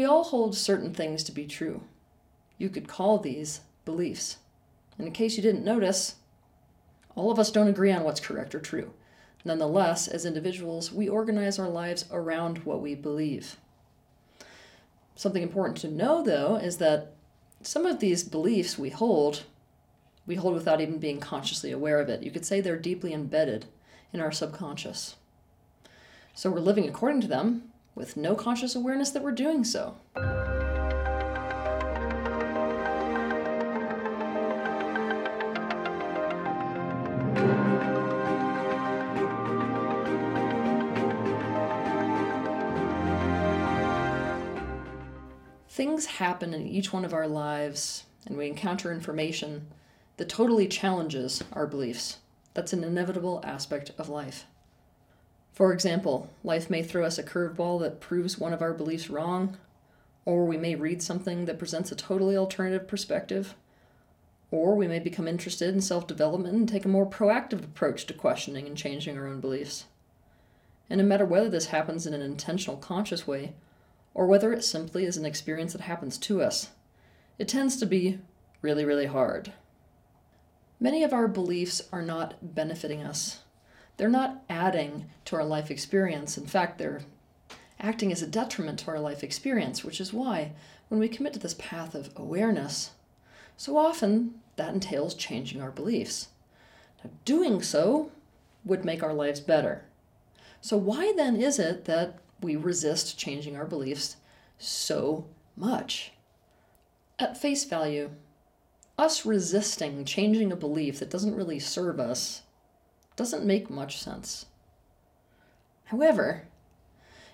we all hold certain things to be true. You could call these beliefs. And in case you didn't notice, all of us don't agree on what's correct or true. Nonetheless, as individuals, we organize our lives around what we believe. Something important to know, though, is that some of these beliefs we hold, we hold without even being consciously aware of it. You could say they're deeply embedded in our subconscious. So we're living according to them with no conscious awareness that we're doing so. Things happen in each one of our lives, and we encounter information that totally challenges our beliefs. That's an inevitable aspect of life. For example, life may throw us a curveball that proves one of our beliefs wrong, or we may read something that presents a totally alternative perspective, or we may become interested in self development and take a more proactive approach to questioning and changing our own beliefs. And no matter whether this happens in an intentional, conscious way, or whether it simply is an experience that happens to us, it tends to be really, really hard. Many of our beliefs are not benefiting us. They're not adding to our life experience. In fact, they're acting as a detriment to our life experience, which is why, when we commit to this path of awareness, so often that entails changing our beliefs. Now, doing so would make our lives better. So, why then is it that we resist changing our beliefs so much? At face value, us resisting changing a belief that doesn't really serve us doesn't make much sense. However,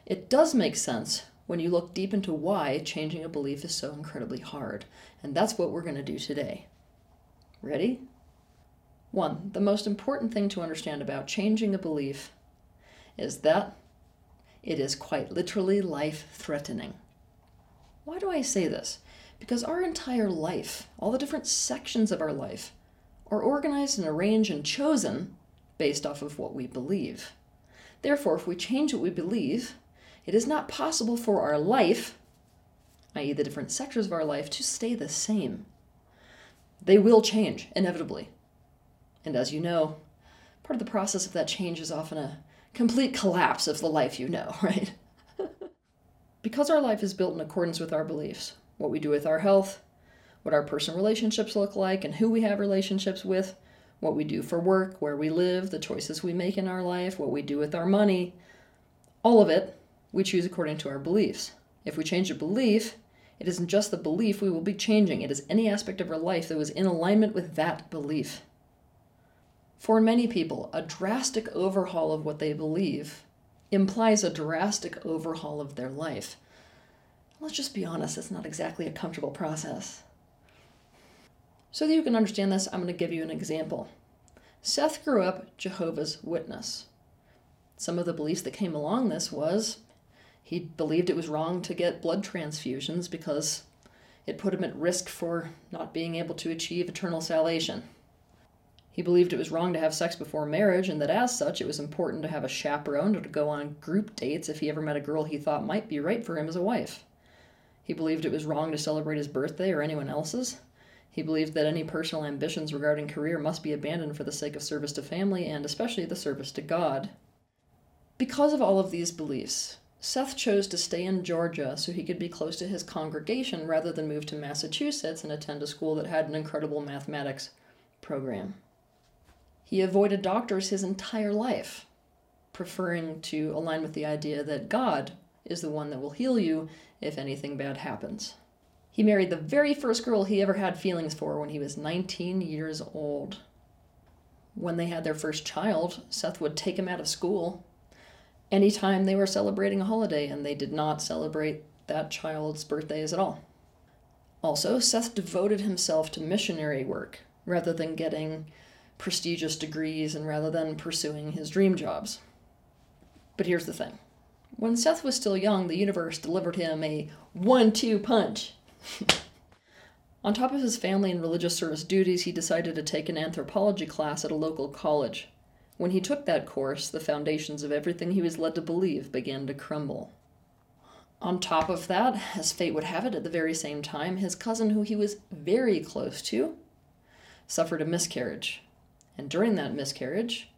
it does make sense when you look deep into why changing a belief is so incredibly hard, and that's what we're going to do today. Ready? One, the most important thing to understand about changing a belief is that it is quite literally life threatening. Why do I say this? Because our entire life, all the different sections of our life, are organized and arranged and chosen based off of what we believe. Therefore, if we change what we believe, it is not possible for our life, i.e., the different sectors of our life, to stay the same. They will change, inevitably. And as you know, part of the process of that change is often a complete collapse of the life you know, right? because our life is built in accordance with our beliefs, what we do with our health, what our personal relationships look like, and who we have relationships with, what we do for work, where we live, the choices we make in our life, what we do with our money, all of it, we choose according to our beliefs. If we change a belief, it isn't just the belief we will be changing, it is any aspect of our life that was in alignment with that belief. For many people, a drastic overhaul of what they believe implies a drastic overhaul of their life. Let's just be honest, it's not exactly a comfortable process. So that you can understand this, I'm going to give you an example. Seth grew up Jehovah's Witness. Some of the beliefs that came along this was he believed it was wrong to get blood transfusions because it put him at risk for not being able to achieve eternal salvation. He believed it was wrong to have sex before marriage, and that as such, it was important to have a chaperone or to go on group dates if he ever met a girl he thought might be right for him as a wife. He believed it was wrong to celebrate his birthday or anyone else's. He believed that any personal ambitions regarding career must be abandoned for the sake of service to family and especially the service to God. Because of all of these beliefs, Seth chose to stay in Georgia so he could be close to his congregation rather than move to Massachusetts and attend a school that had an incredible mathematics program. He avoided doctors his entire life, preferring to align with the idea that God is the one that will heal you if anything bad happens. He married the very first girl he ever had feelings for when he was 19 years old. When they had their first child, Seth would take him out of school anytime they were celebrating a holiday, and they did not celebrate that child's birthdays at all. Also, Seth devoted himself to missionary work rather than getting prestigious degrees and rather than pursuing his dream jobs. But here's the thing when Seth was still young, the universe delivered him a one two punch. On top of his family and religious service duties, he decided to take an anthropology class at a local college. When he took that course, the foundations of everything he was led to believe began to crumble. On top of that, as fate would have it, at the very same time, his cousin, who he was very close to, suffered a miscarriage. And during that miscarriage,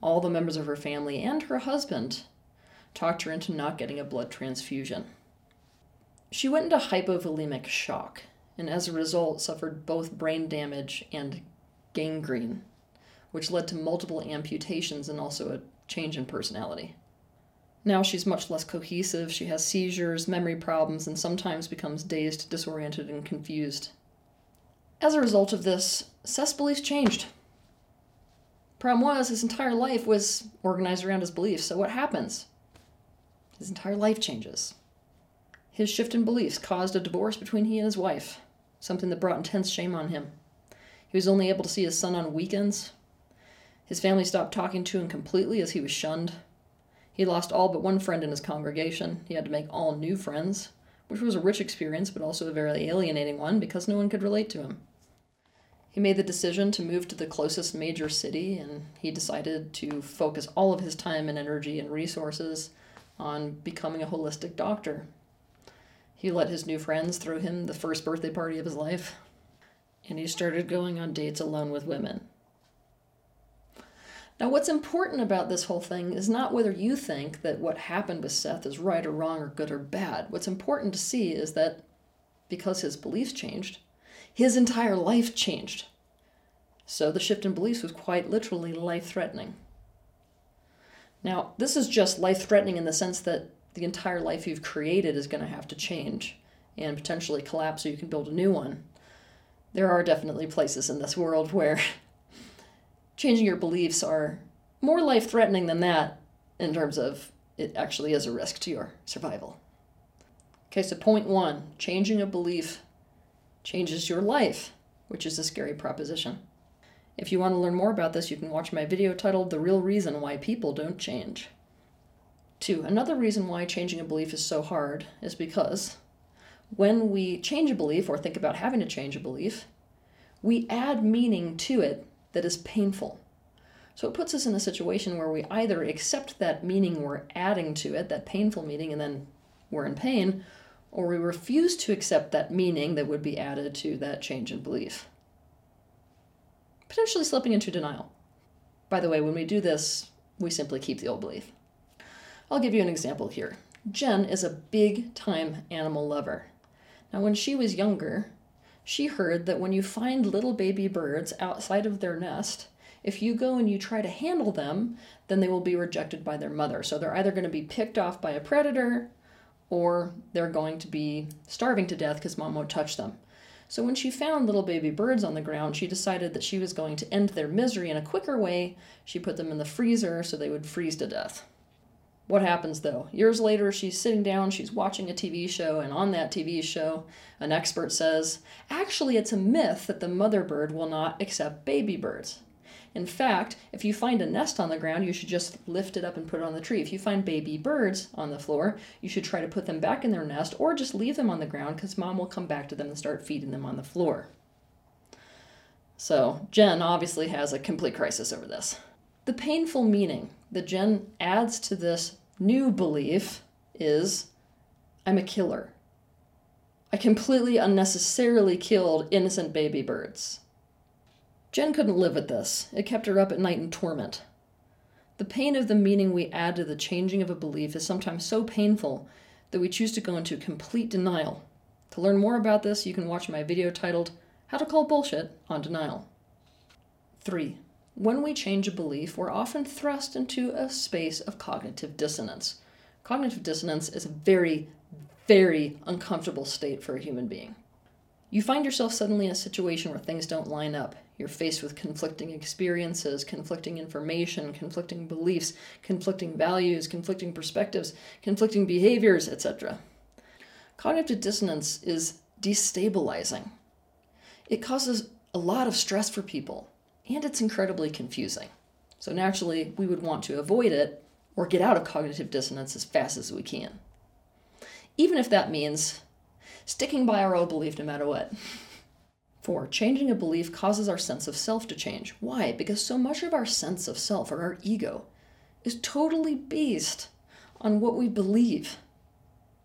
all the members of her family and her husband talked her into not getting a blood transfusion. She went into hypovolemic shock, and as a result, suffered both brain damage and gangrene, which led to multiple amputations and also a change in personality. Now she's much less cohesive, she has seizures, memory problems, and sometimes becomes dazed, disoriented, and confused. As a result of this, Seth's beliefs changed. Was, his entire life was organized around his beliefs, so what happens? His entire life changes. His shift in beliefs caused a divorce between he and his wife, something that brought intense shame on him. He was only able to see his son on weekends. His family stopped talking to him completely as he was shunned. He lost all but one friend in his congregation. He had to make all new friends, which was a rich experience, but also a very alienating one because no one could relate to him. He made the decision to move to the closest major city, and he decided to focus all of his time and energy and resources on becoming a holistic doctor. He let his new friends throw him the first birthday party of his life, and he started going on dates alone with women. Now, what's important about this whole thing is not whether you think that what happened with Seth is right or wrong or good or bad. What's important to see is that because his beliefs changed, his entire life changed. So the shift in beliefs was quite literally life threatening. Now, this is just life threatening in the sense that the entire life you've created is going to have to change and potentially collapse so you can build a new one. There are definitely places in this world where changing your beliefs are more life threatening than that in terms of it actually is a risk to your survival. Okay, so point one changing a belief changes your life, which is a scary proposition. If you want to learn more about this, you can watch my video titled The Real Reason Why People Don't Change. Two, another reason why changing a belief is so hard is because when we change a belief or think about having to change a belief, we add meaning to it that is painful. So it puts us in a situation where we either accept that meaning we're adding to it, that painful meaning, and then we're in pain, or we refuse to accept that meaning that would be added to that change in belief. Potentially slipping into denial. By the way, when we do this, we simply keep the old belief. I'll give you an example here. Jen is a big time animal lover. Now, when she was younger, she heard that when you find little baby birds outside of their nest, if you go and you try to handle them, then they will be rejected by their mother. So they're either going to be picked off by a predator or they're going to be starving to death because mom won't touch them. So when she found little baby birds on the ground, she decided that she was going to end their misery in a quicker way. She put them in the freezer so they would freeze to death. What happens though? Years later, she's sitting down, she's watching a TV show, and on that TV show, an expert says, actually, it's a myth that the mother bird will not accept baby birds. In fact, if you find a nest on the ground, you should just lift it up and put it on the tree. If you find baby birds on the floor, you should try to put them back in their nest or just leave them on the ground because mom will come back to them and start feeding them on the floor. So, Jen obviously has a complete crisis over this. The painful meaning that Jen adds to this new belief is I'm a killer. I completely unnecessarily killed innocent baby birds. Jen couldn't live with this. It kept her up at night in torment. The pain of the meaning we add to the changing of a belief is sometimes so painful that we choose to go into complete denial. To learn more about this, you can watch my video titled How to Call Bullshit on Denial. 3. When we change a belief, we're often thrust into a space of cognitive dissonance. Cognitive dissonance is a very, very uncomfortable state for a human being. You find yourself suddenly in a situation where things don't line up. You're faced with conflicting experiences, conflicting information, conflicting beliefs, conflicting values, conflicting perspectives, conflicting behaviors, etc. Cognitive dissonance is destabilizing. It causes a lot of stress for people and it's incredibly confusing. So naturally, we would want to avoid it or get out of cognitive dissonance as fast as we can. Even if that means sticking by our old belief no matter what. Four, changing a belief causes our sense of self to change. Why? Because so much of our sense of self or our ego is totally based on what we believe.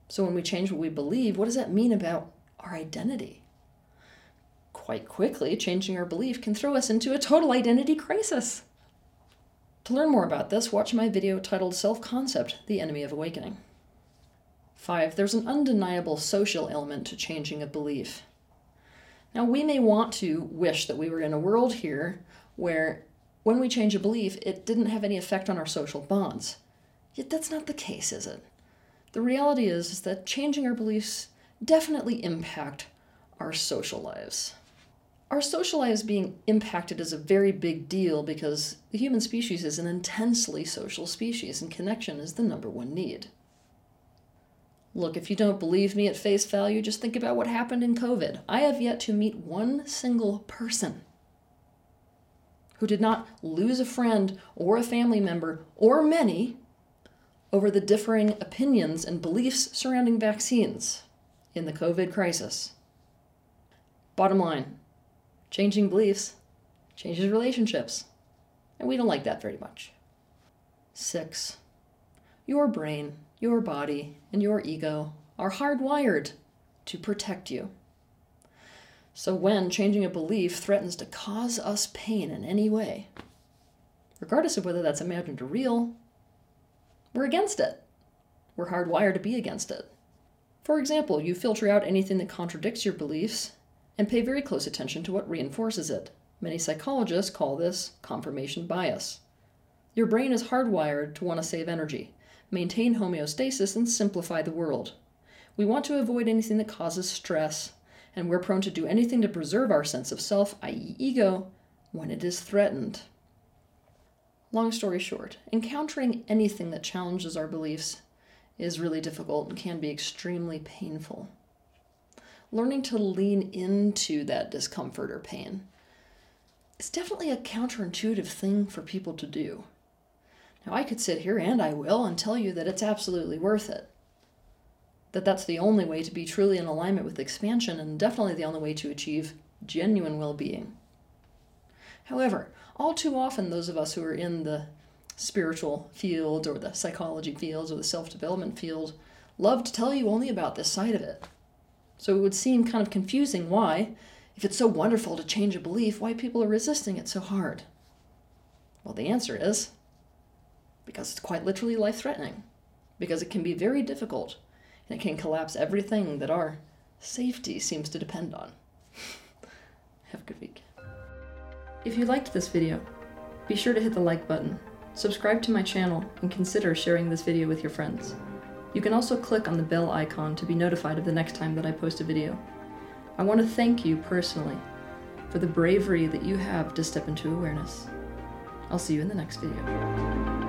So when we change what we believe, what does that mean about our identity? Quite quickly, changing our belief can throw us into a total identity crisis. To learn more about this, watch my video titled Self Concept The Enemy of Awakening. 5. There's an undeniable social element to changing a belief. Now, we may want to wish that we were in a world here where when we change a belief, it didn't have any effect on our social bonds. Yet that's not the case, is it? The reality is, is that changing our beliefs definitely impact our social lives. Our social lives being impacted is a very big deal because the human species is an intensely social species and connection is the number one need. Look, if you don't believe me at face value, just think about what happened in COVID. I have yet to meet one single person who did not lose a friend or a family member or many over the differing opinions and beliefs surrounding vaccines in the COVID crisis. Bottom line changing beliefs changes relationships, and we don't like that very much. Six, your brain, your body, and your ego are hardwired to protect you. So when changing a belief threatens to cause us pain in any way, regardless of whether that's imagined or real, we're against it. We're hardwired to be against it. For example, you filter out anything that contradicts your beliefs and pay very close attention to what reinforces it. Many psychologists call this confirmation bias. Your brain is hardwired to want to save energy, maintain homeostasis, and simplify the world. We want to avoid anything that causes stress, and we're prone to do anything to preserve our sense of self, i.e., ego, when it is threatened. Long story short, encountering anything that challenges our beliefs is really difficult and can be extremely painful. Learning to lean into that discomfort or pain is definitely a counterintuitive thing for people to do. Now, I could sit here, and I will, and tell you that it's absolutely worth it. That that's the only way to be truly in alignment with expansion, and definitely the only way to achieve genuine well being. However, all too often, those of us who are in the spiritual field or the psychology fields or the self development field love to tell you only about this side of it. So it would seem kind of confusing why, if it's so wonderful to change a belief, why people are resisting it so hard. Well, the answer is because it's quite literally life threatening, because it can be very difficult, and it can collapse everything that our safety seems to depend on. Have a good week. If you liked this video, be sure to hit the like button, subscribe to my channel, and consider sharing this video with your friends. You can also click on the bell icon to be notified of the next time that I post a video. I want to thank you personally for the bravery that you have to step into awareness. I'll see you in the next video.